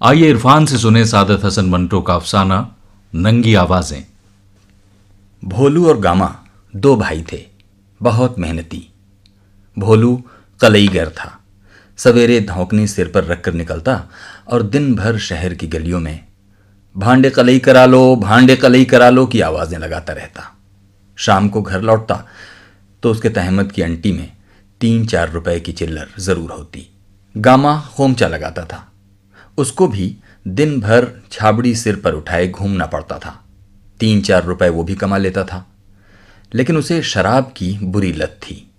आइए इरफान से सुने सादत हसन मंटो का अफसाना, नंगी आवाज़ें। भोलू और गामा दो भाई थे, बहुत मेहनती। भोलू कलईगर था, सवेरे धौकनी सिर पर रखकर निकलता और दिन भर शहर की गलियों में भांडे कलई करा लो, भांडे कलई करा लो की आवाज़ें लगाता रहता। शाम को घर लौटता तो उसके तहमद की अंटी में तीन चार रुपए की चिल्लर ज़रूर होती। गामा खोमचा लगाता था। उसको भी दिन भर छाबड़ी सिर पर उठाए घूमना पड़ता था। तीन चार रुपए वो भी कमा लेता था। लेकिन उसे शराब की बुरी लत थी।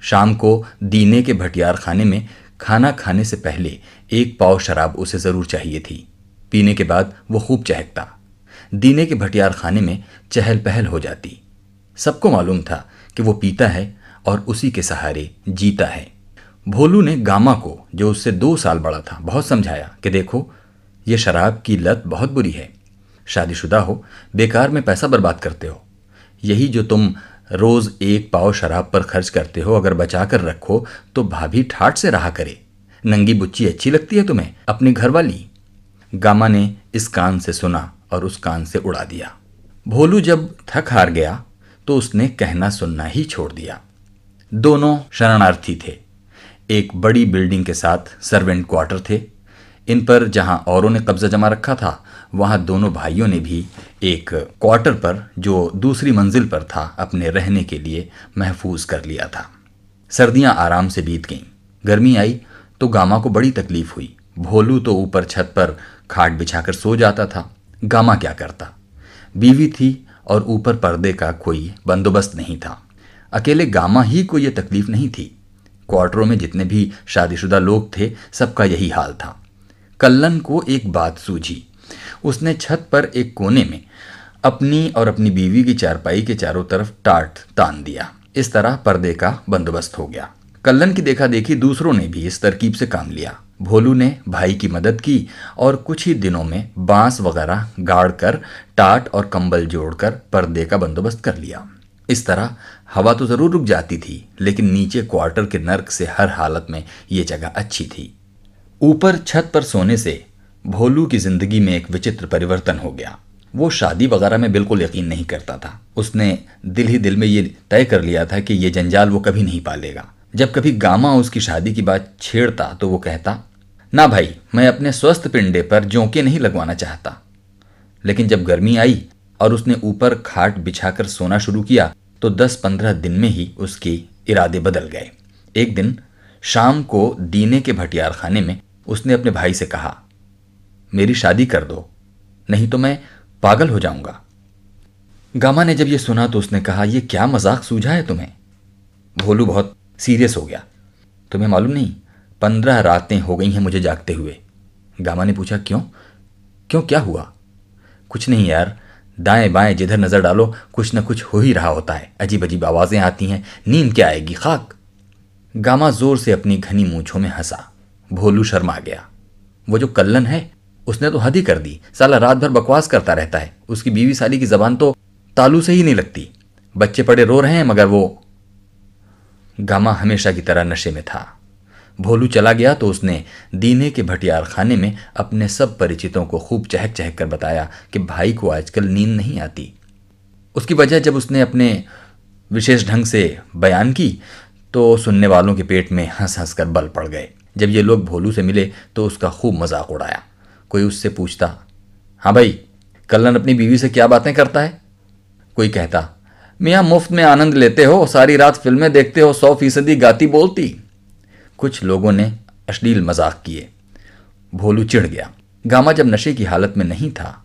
शाम को दीने के भटियार खाने में खाना खाने से पहले एक पाव शराब उसे ज़रूर चाहिए थी। पीने के बाद वो खूब चहकता। दीने के भटियार खाने में चहल पहल हो जाती। सबको मालूम था कि वो पीता है और उसी के सहारे जीता है। भोलू ने गामा को, जो उससे दो साल बड़ा था, बहुत समझाया कि देखो, ये शराब की लत बहुत बुरी है। शादीशुदा हो, बेकार में पैसा बर्बाद करते हो। यही जो तुम रोज एक पाव शराब पर खर्च करते हो, अगर बचा कर रखो तो भाभी ठाट से रहा करे। नंगी बुच्ची अच्छी लगती है तुम्हें, अपनी घरवाली? गामा ने इस कान से सुना और उस कान से उड़ा दिया। भोलू जब थक हार गया तो उसने कहना सुनना ही छोड़ दिया। दोनों शरणार्थी थे। एक बड़ी बिल्डिंग के साथ सर्वेंट क्वार्टर थे। इन पर जहाँ औरों ने कब्जा जमा रखा था, वहाँ दोनों भाइयों ने भी एक क्वार्टर पर, जो दूसरी मंजिल पर था, अपने रहने के लिए महफूज कर लिया था। सर्दियाँ आराम से बीत गईं। गर्मी आई तो गामा को बड़ी तकलीफ़ हुई। भोलू तो ऊपर छत पर खाट बिछाकर सो जाता था। गामा क्या करता? बीवी थी और ऊपर पर्दे का कोई बंदोबस्त नहीं था। अकेले गामा ही को यह तकलीफ़ नहीं थी। क्वार्टरों में जितने भी शादीशुदा लोग थे, सबका यही हाल था। कल्लन को एक बात सूझी। उसने छत पर एक कोने में अपनी और अपनी बीवी की चारपाई के चारों तरफ़ टाट तान दिया। इस तरह पर्दे का बंदोबस्त हो गया। कल्लन की देखा देखी दूसरों ने भी इस तरकीब से काम लिया। भोलू ने भाई की मदद की और कुछ ही दिनों में बाँस वगैरह गाड़ कर टाट और कंबल जोड़कर पर्दे का बंदोबस्त कर लिया। इस तरह हवा तो ज़रूर रुक जाती थी, लेकिन नीचे क्वार्टर के नर्क से हर हालत में ये जगह अच्छी थी। ऊपर छत पर सोने से भोलू की ज़िंदगी में एक विचित्र परिवर्तन हो गया। वो शादी वगैरह में बिल्कुल यकीन नहीं करता था। उसने दिल ही दिल में ये तय कर लिया था कि ये जंजाल वो कभी नहीं पालेगा। जब कभी गामा उसकी शादी की बात छेड़ता तो वो कहता, ना भाई, मैं अपने स्वस्थ पिंडे पर जोंके नहीं लगवाना चाहता। लेकिन जब गर्मी आई और उसने ऊपर खाट बिछाकर सोना शुरू किया तो दस पंद्रह दिन में ही उसके इरादे बदल गए। एक दिन, शाम को दीने के भटियार खाने में उसने अपने भाई से कहा, मेरी शादी कर दो, नहीं तो मैं पागल हो जाऊँगा। गामा ने जब यह सुना तो उसने कहा यह क्या मज़ाक सूझा है तुम्हें? भोलू बहुत सीरियस हो गया। तुम्हें मालूम नहीं, पंद्रह रातें हो गई हैं मुझे जागते हुए। गामा ने पूछा, क्यों? क्यों क्या हुआ? कुछ नहीं यार दाएँ बाएँ जिधर नज़र डालो, कुछ न कुछ हो ही रहा होता है। अजीब अजीब आवाज़ें आती हैं। नींद क्या आएगी, खाक? गामा ज़ोर से अपनी घनी मूछों में हंसा। भोलू शर्मा गया। वो जो कल्लन है, उसने तो हद ही कर दी। साला रात भर बकवास करता रहता है। उसकी बीवी साली की जबान तो तालू से ही नहीं लगती। बच्चे पड़े रो रहे हैं, मगर वो गामा हमेशा की तरह नशे में था। भोलू चला गया तो उसने दीने के भटियार खाने में अपने सब परिचितों को खूब चहक चहक कर बताया कि भाई को आजकल नींद नहीं आती। उसकी वजह जब उसने अपने विशेष ढंग से बयान की तो सुनने वालों के पेट में हंस हंस कर बल पड़ गए। जब ये लोग भोलू से मिले तो उसका खूब मज़ाक उड़ाया। कोई उससे पूछता हाँ भाई, कल्लन अपनी बीवी से क्या बातें करता है? कोई कहता, मियाँ मुफ़्त में आनंद लेते हो, सारी रात फ़िल्में देखते हो, सौ फ़ीसदी गाती बोलती। कुछ लोगों ने अश्लील मज़ाक किए। भोलू चिढ़ गया। गामा जब नशे की हालत में नहीं था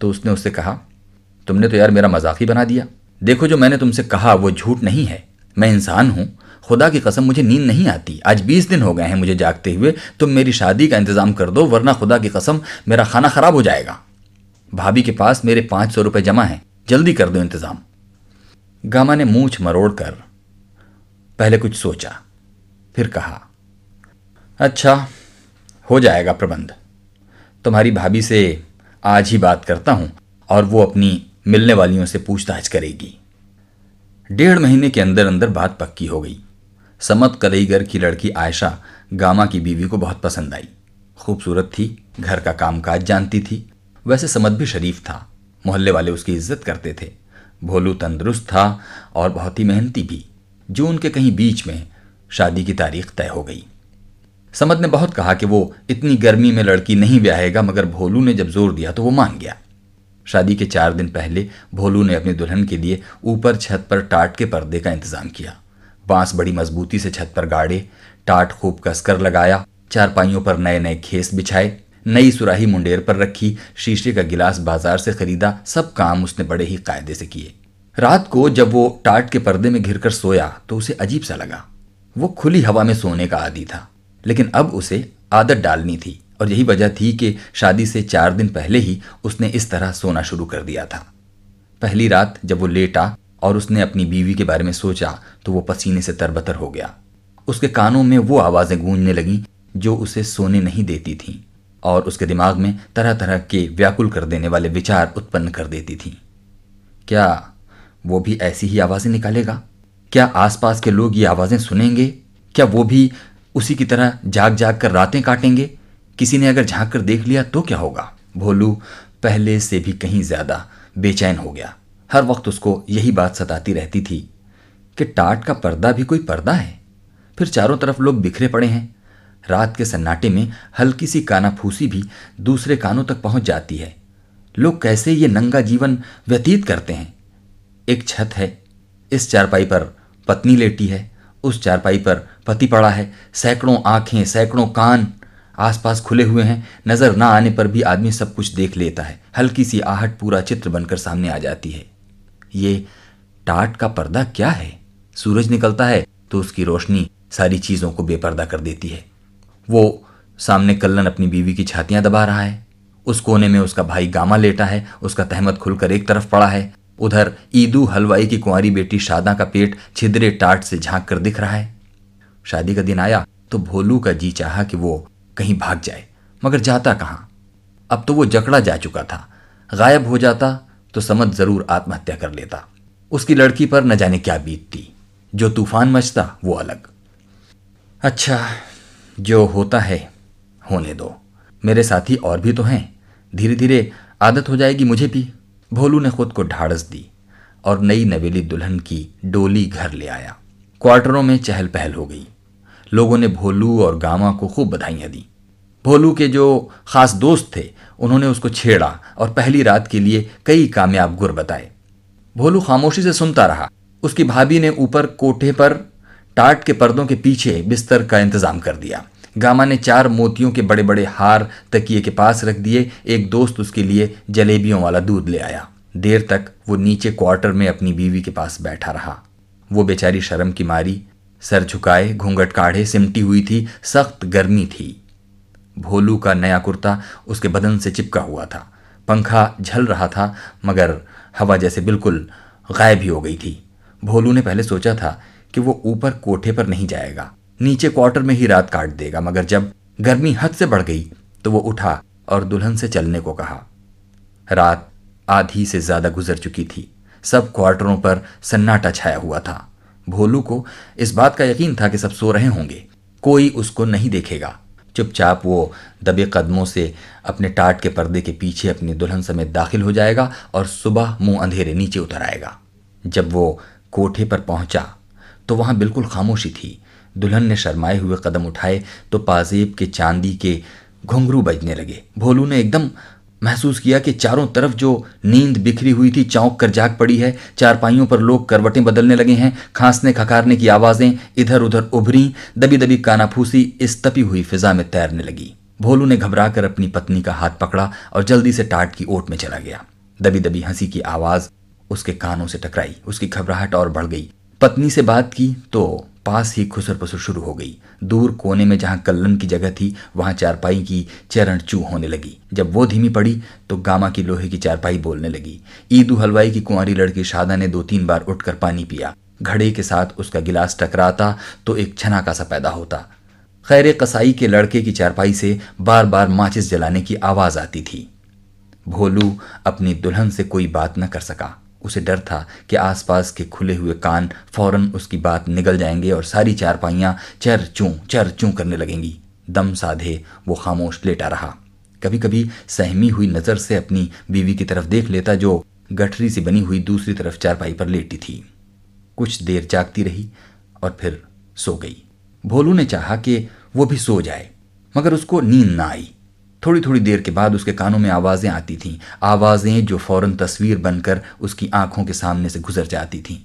तो उसने उससे कहा, तुमने तो यार मेरा मज़ाक ही बना दिया। देखो जो मैंने तुमसे कहा, वो झूठ नहीं है। मैं इंसान हूँ। खुदा की कसम, मुझे नींद नहीं आती। आज बीस दिन हो गए हैं मुझे जागते हुए। तुम मेरी शादी का इंतज़ाम कर दो, वरना खुदा की कसम, मेरा खाना खराब हो जाएगा। भाभी के पास मेरे पाँच सौ रुपये जमा हैं। जल्दी कर दो इंतज़ाम। गामा ने मूछ मरोड़ कर पहले कुछ सोचा, फिर कहा अच्छा हो जाएगा प्रबंध। तुम्हारी भाभी से आज ही बात करता हूँ और वो अपनी मिलने वालियों से पूछताछ करेगी। डेढ़ महीने के अंदर अंदर बात पक्की हो गई। समत कलईगर की लड़की आयशा गामा की बीवी को बहुत पसंद आई। खूबसूरत थी, घर का कामकाज जानती थी। वैसे समत भी शरीफ था, मोहल्ले वाले उसकी इज़्ज़त करते थे। भोलू तंदुरुस्त था और बहुत ही मेहनती भी। जून के कहीं बीच में शादी की तारीख तय हो गई। समद ने बहुत कहा कि वो इतनी गर्मी में लड़की नहीं ब्याहेगा, मगर भोलू ने जब ज़ोर दिया तो वो मान गया। शादी के चार दिन पहले भोलू ने अपनी दुल्हन के लिए ऊपर छत पर टाट के पर्दे का इंतज़ाम किया। बाँस बड़ी मजबूती से छत पर गाड़े, टाट खूब कसकर लगाया, चारपाइयों पर नए नए खेस बिछाए, नई सुराही मुंडेर पर रखी, शीशे का गिलास बाज़ार से खरीदा, सब काम उसने बड़े ही कायदे से किए। रात को जब वो टाट के पर्दे में घिरकर सोया तो उसे अजीब सा लगा। वो खुली हवा में सोने का आदि था। लेकिन अब उसे आदत डालनी थी और यही वजह थी कि शादी से चार दिन पहले ही उसने इस तरह सोना शुरू कर दिया था। पहली रात जब वो लेटा और उसने अपनी बीवी के बारे में सोचा तो वो पसीने से तरबतर हो गया। उसके कानों में वो आवाज़ें गूंजने लगीं जो उसे सोने नहीं देती थीं और उसके दिमाग में तरह तरह के व्याकुल कर देने वाले विचार उत्पन्न कर देती थीं। क्या वो भी ऐसी ही आवाज़ें निकालेगा? क्या आसपास के लोग ये आवाज़ें सुनेंगे? क्या वो भी उसी की तरह जाग जाग कर रातें काटेंगे। किसी ने अगर झाँक कर देख लिया तो क्या होगा? भोलू, पहले से भी कहीं ज़्यादा बेचैन हो गया। हर वक्त उसको यही बात सताती रहती थी कि टाट का पर्दा भी कोई पर्दा है? फिर चारों तरफ़ लोग बिखरे पड़े हैं। रात के सन्नाटे में हल्की सी कानाफूसी भी दूसरे कानों तक पहुँच जाती है। लोग कैसे ये नंगा जीवन व्यतीत करते हैं? एक छत है, इस चारपाई पर पत्नी लेटी है। उस चारपाई पर पति पड़ा है। सैकड़ों आँखें, सैकड़ों कान आसपास खुले हुए हैं। नज़र ना आने पर भी आदमी सब कुछ देख लेता है। हल्की सी आहट पूरा चित्र बनकर सामने आ जाती है। ये टाट का पर्दा क्या है? सूरज निकलता है तो उसकी रोशनी सारी चीज़ों को बेपर्दा कर देती है। वो सामने कल्लन अपनी बीवी की छातियाँ दबा रहा है। उस कोने में उसका भाई गामा लेटा है। उसका तहमत खुलकर एक तरफ़ पड़ा है। उधर ईदू हलवाई की कुंवारी बेटी शादा का पेट छिद्रे टाट से झाँक कर दिख रहा है। शादी का दिन आया तो भोलू का जी चाहा कि वो कहीं भाग जाए, मगर जाता कहाँ? अब तो वो जकड़ा जा चुका था। गायब हो जाता तो समझ ज़रूर आत्महत्या कर लेता। उसकी लड़की पर न जाने क्या बीतती। जो तूफ़ान मचता, वो अलग। अच्छा जो होता है, होने दो। मेरे साथी और भी तो हैं। धीरे धीरे आदत हो जाएगी मुझे भी। भोलू ने खुद को ढाड़स दी और नई नवेली दुल्हन की डोली घर ले आया। क्वार्टरों में चहल पहल हो गई। लोगों ने भोलू और गामा को खूब बधाइयाँ दी। भोलू के जो खास दोस्त थे, उन्होंने उसको छेड़ा और पहली रात के लिए कई कामयाब गुर बताए। भोलू खामोशी से सुनता रहा। उसकी भाभी ने ऊपर कोठे पर टाट के पर्दों के पीछे बिस्तर का इंतज़ाम कर दिया। गामा ने चार मोतियों के बड़े बड़े हार तकिए के पास रख दिए। एक दोस्त उसके लिए जलेबियों वाला दूध ले आया। देर तक वो नीचे क्वार्टर में अपनी बीवी के पास बैठा रहा। वो बेचारी शर्म की मारी, सर झुकाए, घूंघट काढ़े, सिमटी हुई थी, सख्त गर्मी थी। भोलू का नया कुर्ता उसके बदन से चिपका हुआ था। पंखा झल रहा था, मगर हवा जैसे बिल्कुल गायब ही हो गई थी। भोलू ने पहले सोचा था कि वो ऊपर कोठे पर नहीं जाएगा। नीचे क्वार्टर में ही रात काट देगा, मगर जब गर्मी हद से बढ़ गई तो वो उठा और दुल्हन से चलने को कहा। रात आधी से ज़्यादा गुजर चुकी थी। सब क्वार्टरों पर सन्नाटा छाया हुआ था। भोलू को इस बात का यकीन था कि सब सो रहे होंगे। कोई उसको नहीं देखेगा। चुपचाप वो दबे कदमों से अपने टाट के पर्दे के पीछे अपनी दुल्हन समेत दाखिल हो जाएगा और सुबह मुँह अंधेरे नीचे उतर आएगा। जब वो कोठे पर पहुँचा तो वहाँ बिल्कुल खामोशी थी। दुल्हन ने शर्माए हुए कदम उठाए तो पाजेब के चांदी के घुंघरू बजने लगे। भोलू ने एकदम महसूस किया कि चारों तरफ़ जो नींद बिखरी हुई थी चौंक कर जाग पड़ी है। चारपाइयों पर लोग करवटें बदलने लगे हैं। खांसने, खकारने की आवाज़ें इधर उधर उभरी। दबी दबी कानाफूसी इस तपी हुई फिजा में तैरने लगी। भोलू ने घबराकर अपनी पत्नी का हाथ पकड़ा और जल्दी से टाट की ओट में चला गया। दबी दबी हँसी की आवाज़ उसके कानों से टकराई। उसकी घबराहट और बढ़ गई। पत्नी से बात की तो पास ही खुसर पुसर शुरू हो गई। दूर कोने में जहाँ कल्लन की जगह थी, वहाँ चारपाई की चरण चू होने लगी। जब वो धीमी पड़ी तो गामा की लोहे की चारपाई बोलने लगी। ईदू हलवाई की कुंवारी लड़की शादा ने दो तीन बार उठकर पानी पिया। घड़े के साथ उसका गिलास टकराता तो एक छनाका सा पैदा होता। खैर कसाई के लड़के की चारपाई से बार बार माचिस जलाने की आवाज़ आती थी। भोलू अपनी दुल्हन से कोई बात न कर सका। उसे डर था कि आसपास के खुले हुए कान फ़ौरन उसकी बात निगल जाएँगे और सारी चारपाइयाँ चर चूं चर चूं करने लगेंगी। दम साधे वो खामोश लेटा रहा। कभी कभी सहमी हुई नज़र से अपनी बीवी की तरफ़ देख लेता जो गठरी से बनी हुई दूसरी तरफ़ चारपाई पर लेटी थी। कुछ देर जागती रही और फिर सो गई। भोलू ने चाहा कि वो भी सो जाए, मगर उसको नींद ना आई। थोड़ी थोड़ी देर के बाद उसके कानों में आवाज़ें आती थीं। आवाज़ें जो फ़ौरन तस्वीर बनकर उसकी आँखों के सामने से गुजर जाती थीं।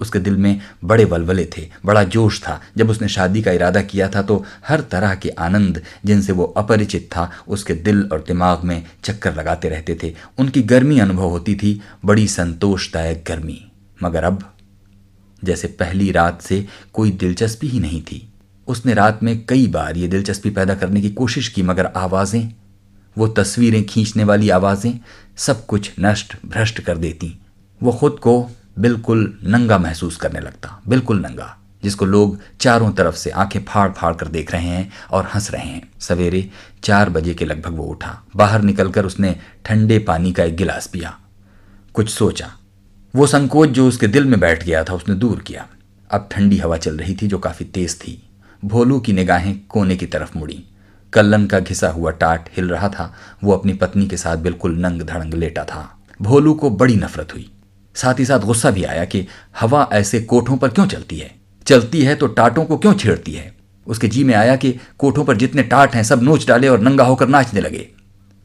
उसके दिल में बड़े वलवले थे, बड़ा जोश था। जब उसने शादी का इरादा किया था तो हर तरह के आनंद जिनसे वो अपरिचित था, उसके दिल और दिमाग में चक्कर लगाते रहते थे। उनकी गर्मी अनुभव होती थी, बड़ी संतोषदायक गर्मी। मगर अब, जैसे पहली रात से कोई दिलचस्पी ही नहीं थी। उसने रात में कई बार ये दिलचस्पी पैदा करने की कोशिश की, मगर आवाज़ें, वो तस्वीरें खींचने वाली आवाज़ें सब कुछ नष्ट भ्रष्ट कर देती। वो खुद को बिल्कुल नंगा महसूस करने लगता, बिल्कुल नंगा, जिसको लोग चारों तरफ़ से आँखें फाड़ फाड़ कर देख रहे हैं और हंस रहे हैं। सवेरे चार बजे के लगभग वो उठा। बाहर निकलकर उसने ठंडे पानी का एक गिलास पिया। कुछ सोचा। वो संकोच जो उसके दिल में बैठ गया था, उसने दूर किया। अब ठंडी हवा चल रही थी, जो काफ़ी तेज थी। भोलू की निगाहें कोने की तरफ़ मुड़ी। कल्लन का घिसा हुआ टाट हिल रहा था। वो अपनी पत्नी के साथ बिल्कुल नंग धड़ंग लेटा था। भोलू को बड़ी नफरत हुई। साथ ही साथ गुस्सा भी आया कि हवा ऐसे कोठों पर क्यों चलती है? चलती है तो टाटों को क्यों छेड़ती है? उसके जी में आया कि कोठों पर जितने टाट हैं सब नोच डाले और नंगा होकर नाचने लगे।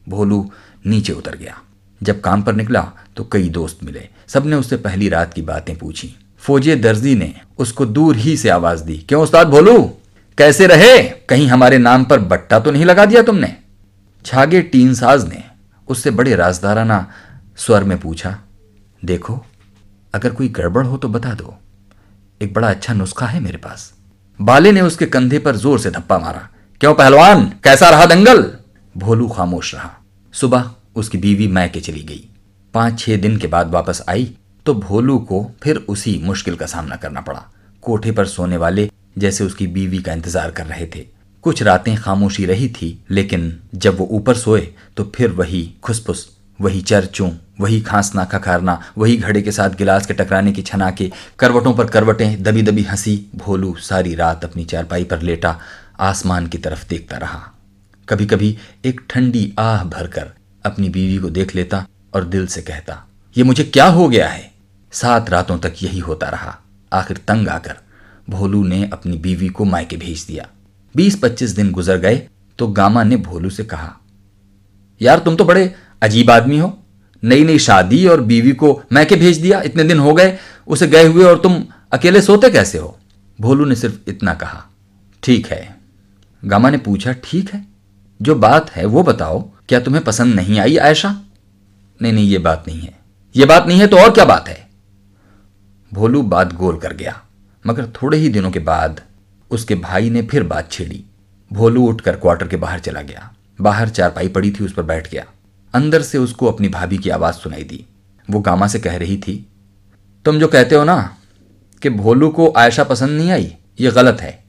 भोलू नीचे उतर गया। जब काम पर निकला तो कई दोस्त मिले। सबने उससे पहली रात की बातें पूछी। फौजे दर्जी ने उसको दूर ही से आवाज़ दी, क्यों उस्ताद भोलू? कैसे रहे? कहीं हमारे नाम पर बट्टा तो नहीं लगा दिया तुमने? छागे टीन साज ने उससे बड़े राजदाराना स्वर में पूछा, देखो, अगर कोई गड़बड़ हो तो बता दो। एक बड़ा अच्छा नुस्खा है मेरे पास। बाले ने उसके कंधे पर ज़ोर से धप्पा मारा। क्यों पहलवान? कैसा रहा दंगल? भोलू खामोश रहा। सुबह उसकी बीवी मैके चली गई। पाँच छह दिन के बाद वापस आई तो भोलू को फिर उसी मुश्किल का सामना करना पड़ा। कोठे पर सोने वाले जैसे उसकी बीवी का इंतज़ार कर रहे थे। कुछ रातें खामोशी रही थी, लेकिन जब वो ऊपर सोए तो फिर वही खुसफुस वही चरचू वही खांसना खखारना वही घड़े के साथ गिलास के टकराने की छना के करवटों पर करवटें दबी दबी हँसी, भोलू सारी रात अपनी चारपाई पर लेटा, आसमान की तरफ़ देखता रहा। कभी कभी एक ठंडी आह भरकर अपनी बीवी को देख लेता और दिल से कहता, ये मुझे क्या हो गया है? सात रातों तक यही होता रहा। आखिर तंग आकर भोलू ने अपनी बीवी को मायके भेज दिया। बीस पच्चीस दिन गुजर गए तो गामा ने भोलू से कहा, यार, तुम तो बड़े अजीब आदमी हो। नई नई शादी और बीवी को मैके भेज दिया, इतने दिन हो गए, उसे गए हुए और तुम अकेले सोते कैसे हो? भोलू ने सिर्फ़ इतना कहा, ठीक है। गामा ने पूछा, ठीक है? जो बात है वो बताओ, क्या तुम्हें पसंद नहीं आई आयशा? नहीं नहीं, ये बात नहीं है। ये बात नहीं है तो और क्या बात है? भोलू बात गोल कर गया। मगर थोड़े ही दिनों के बाद उसके भाई ने फिर बात छेड़ी। भोलू उठकर क्वार्टर के बाहर चला गया। बाहर चारपाई पड़ी थी, उस पर बैठ गया। अंदर से उसको अपनी भाभी की आवाज़ सुनाई दी। वो गामा से कह रही थी, तुम जो कहते हो ना कि भोलू को आयशा पसंद नहीं आई, ये गलत है।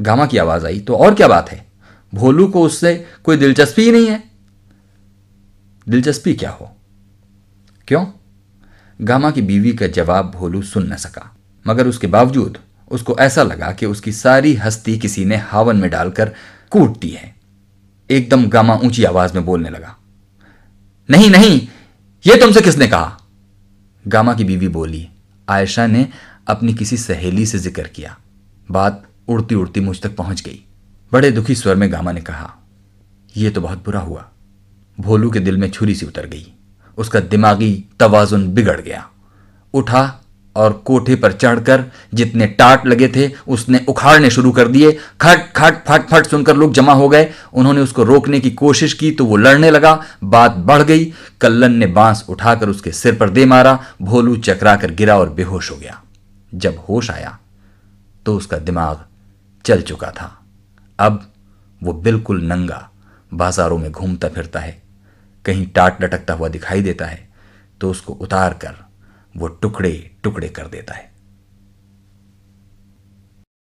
गामा की आवाज़ आई तो और क्या बात है? भोलू को उससे कोई दिलचस्पी ही नहीं है। दिलचस्पी क्या हो? क्यों? गामा की बीवी का जवाब भोलू सुन न सका। मगर उसके बावजूद उसको ऐसा लगा कि उसकी सारी हस्ती किसी ने हावन में डालकर कूटती है। एकदम गामा ऊँची आवाज़ में बोलने लगा, नहीं नहीं, ये तुमसे किसने कहा? गामा की बीवी बोली, आयशा ने अपनी किसी सहेली से ज़िक्र किया। बात उड़ती उड़ती मुझ तक पहुँच गई। बड़े दुखी स्वर में गामा ने कहा यह तो बहुत बुरा हुआ। भोलू के दिल में छुरी सी उतर गई। उसका दिमागी तवाजुन बिगड़ गया। उठा और कोठे पर चढ़कर जितने टाट लगे थे, उसने उखाड़ने शुरू कर दिए। खट खट, फट फट सुनकर लोग जमा हो गए। उन्होंने उसको रोकने की कोशिश की तो वो लड़ने लगा। बात बढ़ गई। कल्लन ने बाँस उठाकर उसके सिर पर दे मारा। भोलू चकरा कर गिरा और बेहोश हो गया। जब होश आया तो उसका दिमाग चल चुका था। अब वो बिल्कुल नंगा, बाजारों में घूमता फिरता है। कहीं टाट लटकता हुआ दिखाई देता है तो उसको उतार कर वो टुकड़े टुकड़े कर देता है।